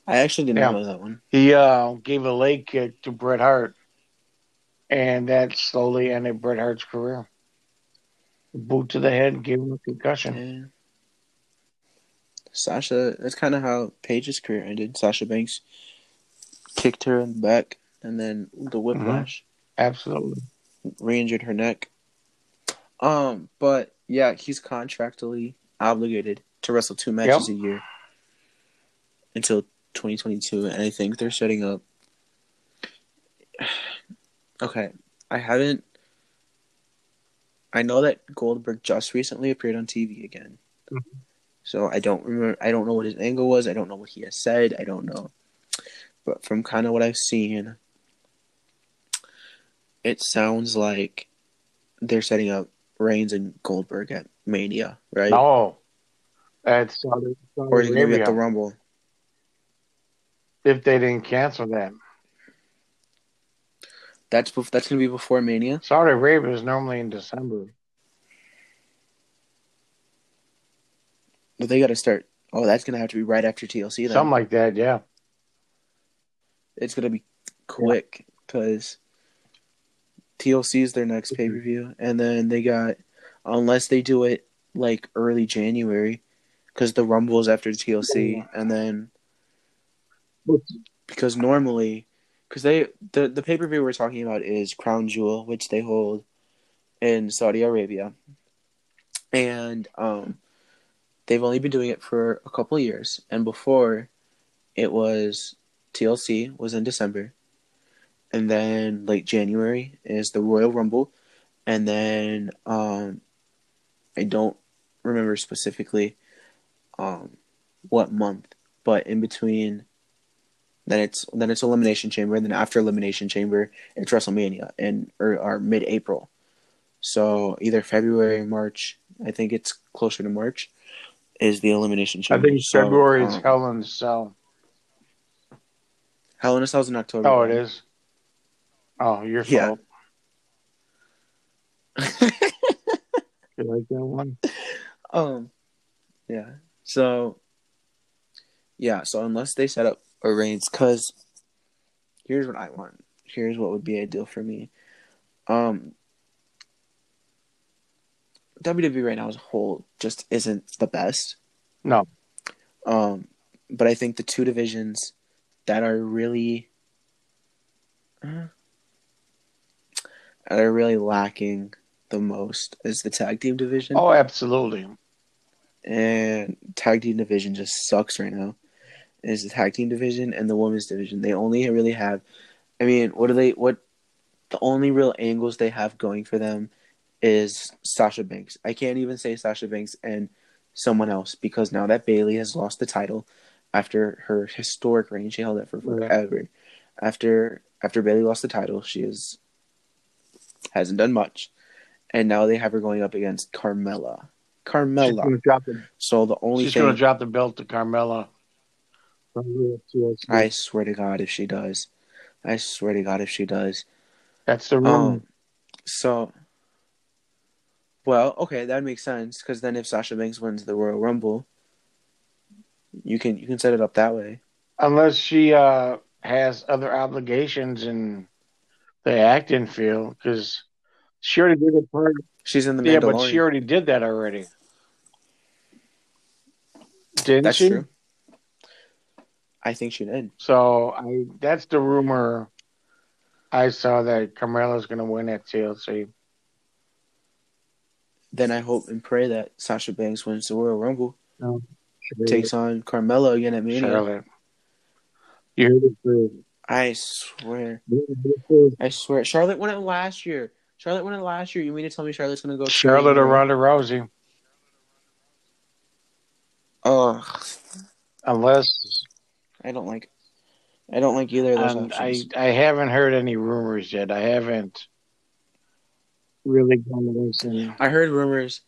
I actually didn't Yeah. know that one. He uh, gave a leg kick to Bret Hart, and that slowly ended Bret Hart's career. A boot to the head gave him a concussion. Yeah. Sasha. That's kind of how Paige's career ended. Sasha Banks kicked her in the back, and then the whiplash Absolutely. re-injured her neck. Um, but yeah, he's contractually obligated to wrestle two matches a year until 2022, and I think they're setting up. Okay, I haven't. I know that Goldberg just recently appeared on TV again, Mhm. so I don't remember. I don't know what his angle was. I don't know what he has said. I don't know, but from kind of what I've seen, it sounds like they're setting up Reigns and Goldberg at Mania, right? No, that's Saudi, Saudi or is it gonna be Arabia. at the Rumble? if they didn't cancel that. That's bef- that's gonna be before Mania. Saudi Arabia is normally in December. But they got to start. Oh, that's gonna have to be right after TLC. Then Something like that, yeah. it's gonna be quick because TLC is their next pay per view, and then they got unless they do it like early January, because the Rumble is after TLC, and then because normally, because they the the pay per view we're talking about is Crown Jewel, which they hold in Saudi Arabia, and um, they've only been doing it for a couple of years, and before it was TLC was in December, and then late January is the Royal Rumble, and then um, I don't remember specifically um what month, but in between then it's then it's Elimination Chamber, and then after Elimination Chamber, it's WrestleMania in or, or mid April. So either February, March. I think it's closer to March. Is the Elimination Chamber. I think So, February is um, Hell in the Cell. Hell in a Cell's in October. Oh, it is. Oh, your Yeah. fault. You like that one? um, yeah. So, yeah. So unless they set up a Reigns, because here's what I want. Here's what would be ideal for me. Um, WWE right now as a whole just isn't the best. No. Um, but I think the two divisions that are really uh, are really lacking the most is the tag team division. Oh, absolutely. and tag team division just sucks right now. Is the tag team division and the women's division? They only really have. I mean, what do they? What the only real angles they have going for them is Sasha Banks. I can't even say Sasha Banks and someone else because now that Bayley has lost the title after her historic reign, she held it for Yeah. forever. After after Bayley lost the title, she is hasn't done much, and now they have her going up against Carmella. Carmella. gonna drop the, So the only she's thing gonna drop the belt to Carmella. I swear to God, if she does, I swear to God, if she does. That's the rumor. Um, so, well, okay, that makes sense because then if Sasha Banks wins the Royal Rumble, you can you can set it up that way. Unless she uh, has other obligations in the acting field, because she already did a part. She's in the Yeah, but she already did that already. Didn't That's she? true. I think she did. So I that's the rumor I saw that Carmella's gonna win at TLC. Then I hope and pray that Sasha Banks wins the Royal Rumble, oh, No. takes on Carmella again at Mania. Charlotte. You heard it first. I swear, You heard it first. I swear, Charlotte won it last year. Charlotte won it last year. You mean to tell me Charlotte's gonna go? Charlotte or Ronda Rousey. Ugh. Unless I don't like. I don't like either of those and I. I haven't heard any rumors yet. I haven't really gone to listen. I, heard rumors.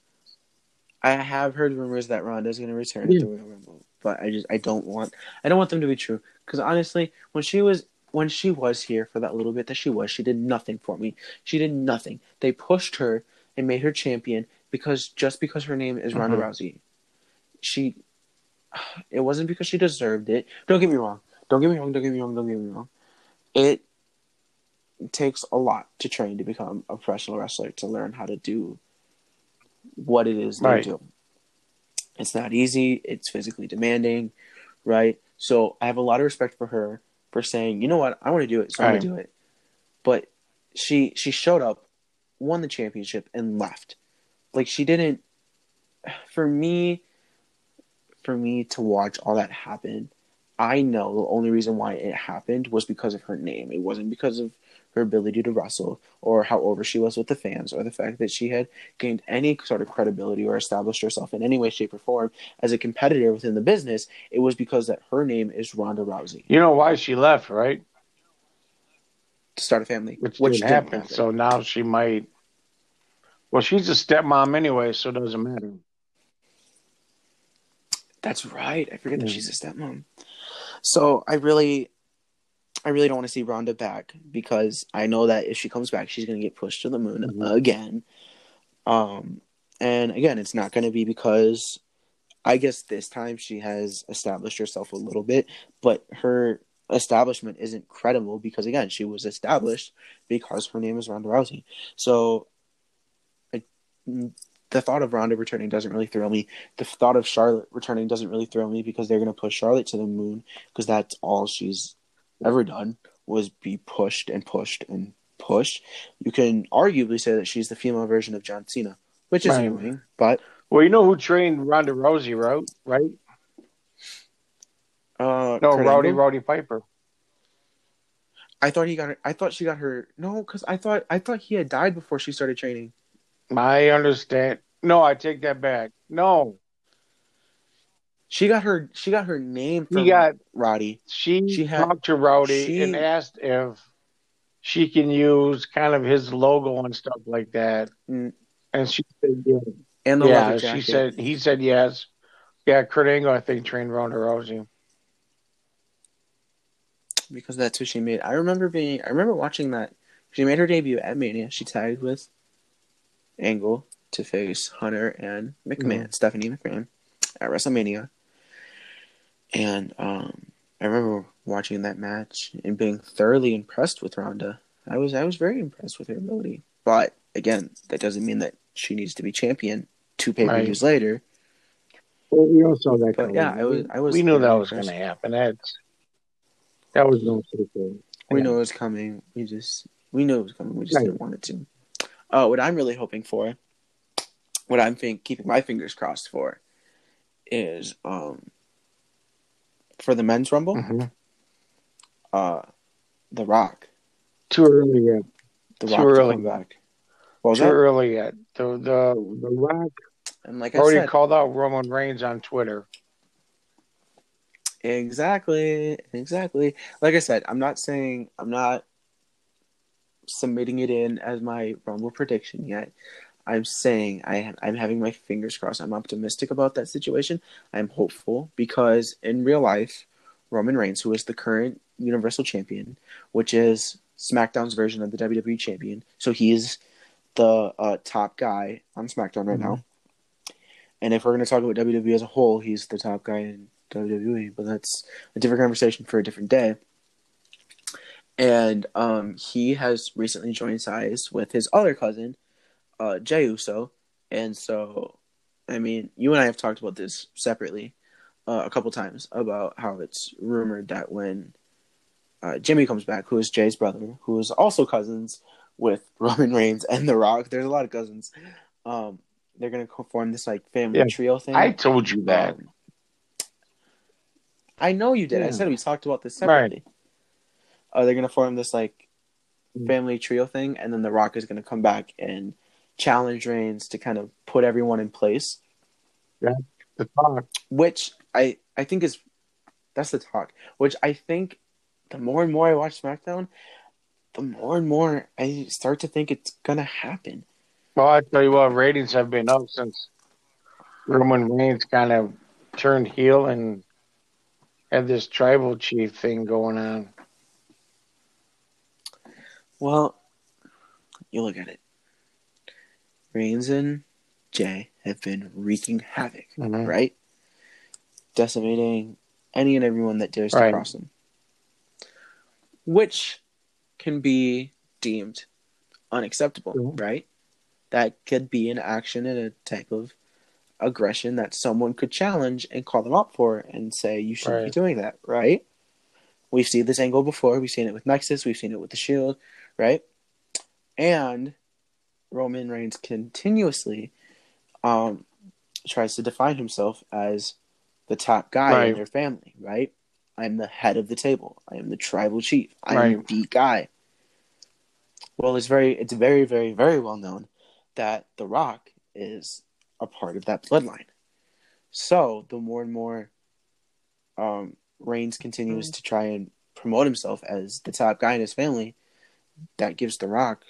I have heard rumors that Ronda's going to return Yeah. at the Royal Rumble, but I just I don't want I don't want them to be true because honestly, when she was when she was here for that little bit that she was, she did nothing for me. She did nothing. They pushed her and made her champion because just because her name is Ronda Mhm. Rousey, she it wasn't because she deserved it. Don't get me wrong. Don't get me wrong. Don't get me wrong. Don't get me wrong. It takes a lot to train to become a professional wrestler to learn how to do what it is they Right. do. It's not easy. It's physically demanding, right? So I have a lot of respect for her for saying, you know what, I want to do it, so I'm Right. gonna do it. But she she showed up, won the championship, and left. Like she didn't. For me, for me to watch all that happen, I know the only reason why it happened was because of her name. It wasn't because of her ability to wrestle or how over she was with the fans or the fact that she had gained any sort of credibility or established herself in any way, shape, or form as a competitor within the business. It was because that her name is Ronda Rousey You know why she left, right? to start a family, Which, which didn't happen. happen. So now she might. Well, she's a stepmom anyway, so it doesn't matter. That's right. I forget that she's a stepmom. So I really, I really don't want to see Ronda back because I know that if she comes back, she's going to get pushed to the moon Mhm. again. Um, and again, it's not going to be because I guess this time she has established herself a little bit, but her establishment isn't credible because again, she was established because her name is Ronda Rousey. So, I, the thought of Ronda returning doesn't really thrill me. The thought of Charlotte returning doesn't really thrill me because they're going to push Charlotte to the moon because that's all she's ever done was be pushed and pushed and pushed. You can arguably say that she's the female version of John Cena, which is Right. annoying, but Well, you know who trained Ronda Rousey, right? Right? uh, No, Kurt Rowdy Angle? Roddy Piper. I thought he got her. I thought she got her. No, because I thought I thought he had died before she started training. I understand. No, I take that back. No, She got her. She got her name from got Roddy. she, She had- talked to Rowdy she- and asked if she can use kind of his logo and stuff like that, Mm. and she said yeah. and the yeah, she said he said yes. Yeah, Kurt Angle, I think, trained Ronda Rousey. because that's who she made. I remember being. I remember watching that. She made her debut at Mania. She tagged with Angle to face Hunter and McMahon, Stephanie McMahon, at WrestleMania. And um, I remember watching that match and being thoroughly impressed with Ronda. I was I was very impressed with her ability. But again, that doesn't mean that she needs to be champion two pay per views later. Well, we all saw that. But yeah, I was- I was We knew that was going to happen. That's that was no secret. We Yeah. knew it was coming. We just we knew it was coming. We just Right. didn't want it to. Uh, what I'm really hoping for, what I'm think, keeping my fingers crossed for, is um for the men's rumble, Mhm. uh, The Rock, Too early yet. The Too Rock to early. back. Too that? early yet. The the the Rock And like I already said, called out Roman Reigns on Twitter. Exactly, exactly. Like I said, I'm not saying I'm not submitting it in as my Rumble prediction yet. I'm saying I I'm having my fingers crossed. I'm optimistic about that situation. I'm hopeful because in real life, Roman Reigns, who is the current Universal Champion, which is SmackDown's version of the WWE Champion, so he's the uh, top guy on SmackDown right now. And if we're going to talk about WWE as a whole, he's the top guy in WWE, but that's a different conversation for a different day. And um, he has recently joined sides with his other cousin, uh, Jey Uso. And so, I mean, you and I have talked about this separately uh, a couple times about how it's rumored that when uh, Jimmy comes back, who is Jey's brother, who is also cousins with Roman Reigns and The Rock, there's a lot of cousins. Um, they're gonna form this like family Yeah, trio thing. I told you that. Um, I know you did. I said we talked about this separately. Uh, they're gonna form this like Mm. family trio thing, and then The Rock is gonna come back and challenge Reigns to kind of put everyone in place, The talk. which I I think is that's the talk. Which I think the more and more I watch SmackDown, the more and more I start to think it's gonna happen. Well, I tell you what, ratings have been up since Roman Reigns kind of turned heel and had this tribal chief thing going on. Well, you look at it. Reigns and Jey have been wreaking havoc, Mhm. right? Decimating any and everyone that dares Right. to cross them. Which can be deemed unacceptable, Mhm. right? That could be an action and a type of aggression that someone could challenge and call them up for and say you shouldn't be doing that, right? We've seen this angle before. We've seen it with Nexus. We've seen it with the Shield, right? And Roman Reigns continuously um, tries to define himself as the top guy in Right. their family, right? I'm the head of the table. I am the tribal chief. I'm Right. the guy. Well, it's very, it's very, very, very well known that The Rock is a part of that bloodline. So the more and more um, Reigns continues to try and promote himself as the top guy in his family, that gives The Rock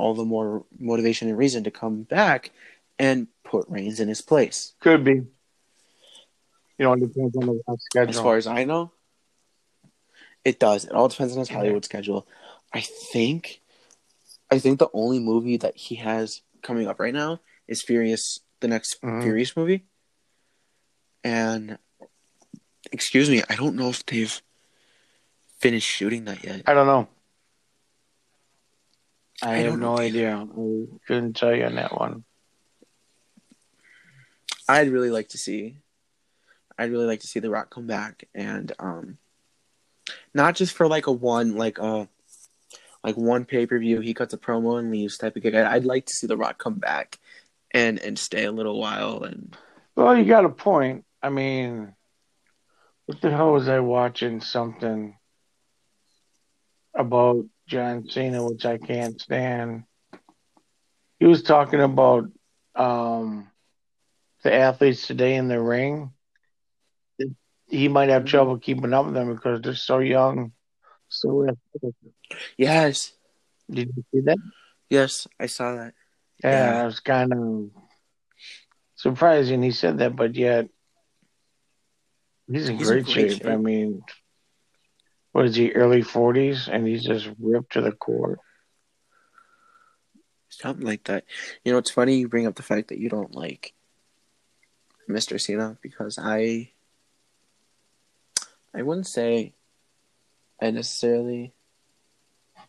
all the more motivation and reason to come back and put Reigns in his place. Could be. You know, it depends on the schedule. As far as I know, it does. It all depends on his Hollywood schedule. I think, I think the only movie that he has coming up right now is Furious, the next Mhm. Furious movie. And, excuse me, I don't know if they've finished shooting that yet. I don't know. I, I have no idea. I couldn't tell you on that one. I'd really like to see, I'd really like to see The Rock come back and, um, not just for like a one, like a, like one pay per view, he cuts a promo and leaves type of gig. I'd like to see The Rock come back and and stay a little while and Well, you got a point. I mean, what the hell was I watching? Something about John Cena, which I can't stand. He was talking about um, the athletes today in the ring. He might have trouble keeping up with them because they're so young, so athletic. yes, Did you see that? yes, I saw that. Yeah, Yeah. I was kind of surprising he said that, but yet he's in He's in great, great shape. I mean, what is he, early 40s, and he's just ripped to the core? Something like that. You know, it's funny you bring up the fact that you don't like Mr. Cena because I I wouldn't say I necessarily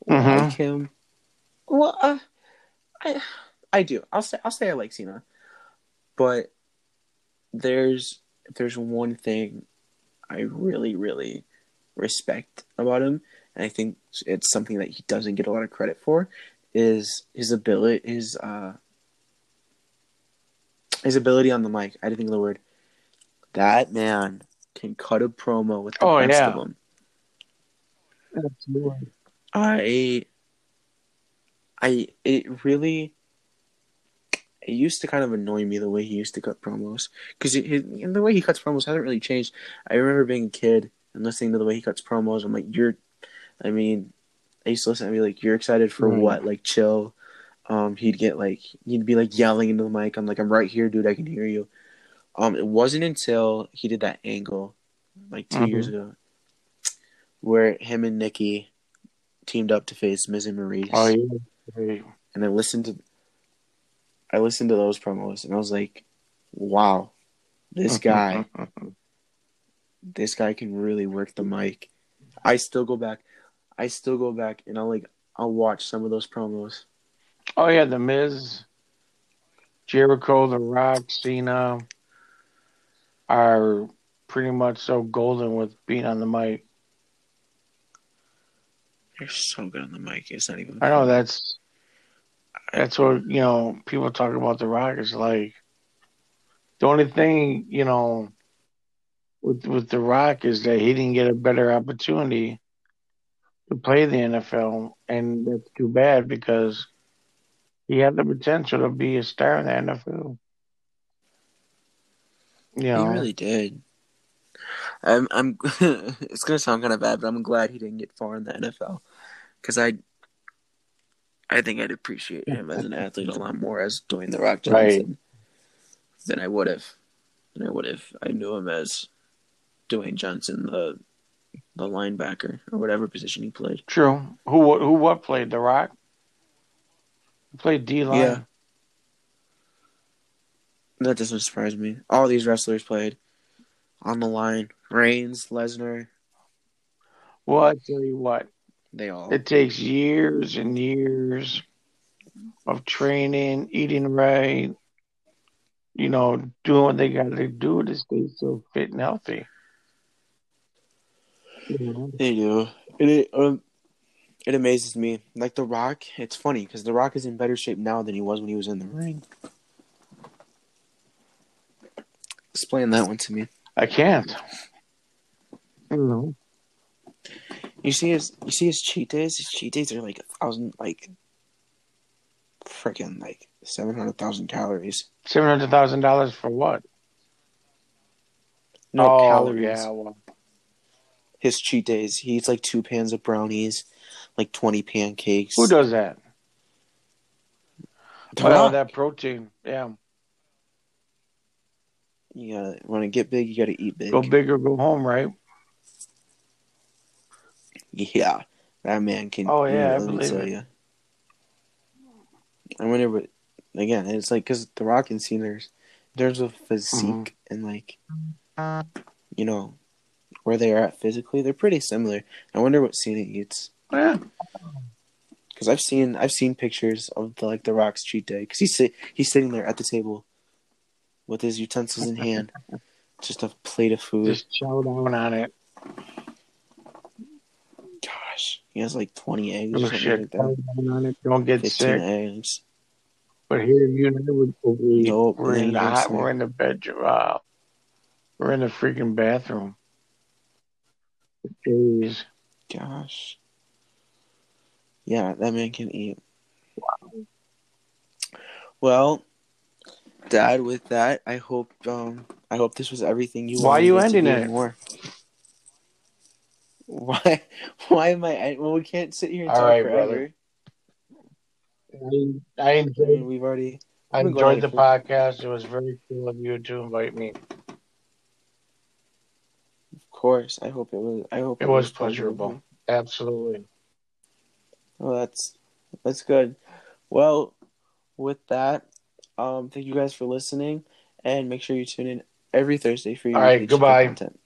Mhm. like him. Well, uh, I I do. I'll say I'll say I like Cena, but there's there's one thing I really really respect about him, and I think it's something that he doesn't get a lot of credit for, is his ability his uh his ability on the mic. I didn't think of the word. That man can cut a promo with the Oh, best yeah. of them. Absolutely. I I it really it used to kind of annoy me the way he used to cut promos because the way he cuts promos hasn't really changed. I remember being a kid and listening to the way he cuts promos. I'm like, you're, I mean, I used to listen and be like, you're excited for Right. what? Like, chill. Um, he'd get like he'd be like yelling into the mic. I'm like, I'm right here, dude. I can hear you. Um, it wasn't until he did that angle, like 2 Mhm. years ago, where him and Nikki teamed up to face Miz and Maryse Oh, yeah. And I listened to I listened to those promos and I was like, wow, this guy, this guy can really work the mic. I still go back, I still go back and I'll like I'll watch some of those promos. oh, yeah, The Miz, Jericho, The Rock, Cena are pretty much so golden with being on the mic. They're so good on the mic. It's not even. I know that's that's what you know. People talk about the Rock is like the only thing you know with with the Rock is that he didn't get a better opportunity to play the NFL, and that's too bad because he had the potential to be a star in the NFL. You He really did. I'm. I'm. it's gonna sound kind of bad, but I'm glad he didn't get far in the NFL because I. I think I'd appreciate him as an athlete a lot more as Dwayne the Rock Johnson Right. than I would have. Than I would have. I knew him as Dwayne Johnson, the the linebacker or whatever position he played. true. Who who what played the Rock? Who played D line? Yeah. That doesn't surprise me. All these wrestlers played on the line. Reigns, Lesnar, Well, I tell you what, they all. it takes years and years of training, eating right, you know, doing what they got to do to stay so fit and healthy. You know? They do. It it, um, it amazes me. Like The Rock, it's funny because The Rock is in better shape now than he was when he was in the ring. Explain that one to me. I can't. You know. You see his you see his cheat days. His cheat days are like a thousand, like freaking like seven hundred thousand calories. Seven hundred thousand dollars for what? No oh, calories. Yeah, well, His cheat days. He eats like two pans of brownies, like twenty pancakes. who does that? The well, Rock. that protein. Yeah, You gotta want to get big. You gotta eat big. go big or go home, right? Yeah, that man can. Oh, yeah, I let me believe it. you. I wonder what. Again, it's like because The Rock and Cena's in terms of physique Mm-hmm. and like, you know, where they are at physically, they're pretty similar. I wonder what Cena eats Yeah. because I've seen I've seen pictures of the, like The Rock's cheat day because he's sit, he's sitting there at the table with his utensils in hand, just a plate of food. Just chow down on it. Gosh, he has like twenty eggs or Oh, something shit. like that. down on it. Don't get sick. eggs. But here, you and I would we, Nope, we're in the hot, we're in the bedroom. Uh, we're in the freaking bathroom. Jeez. Gosh. Yeah, that man can eat. Wow. Well, Dad, with that, I hope um I hope this was everything you Why are wanted you to ending be it? and More. Why why am I I- well we can't sit here and All talk right, forever. brother. I, I I enjoyed we've already I We've been going enjoyed the podcast. It was very cool of you to invite me. Course. I hope it was I hope It was pleasurable. Absolutely. Well that's that's good. Well, with that, um thank you guys for listening and make sure you tune in every Thursday for your All right, goodbye. content.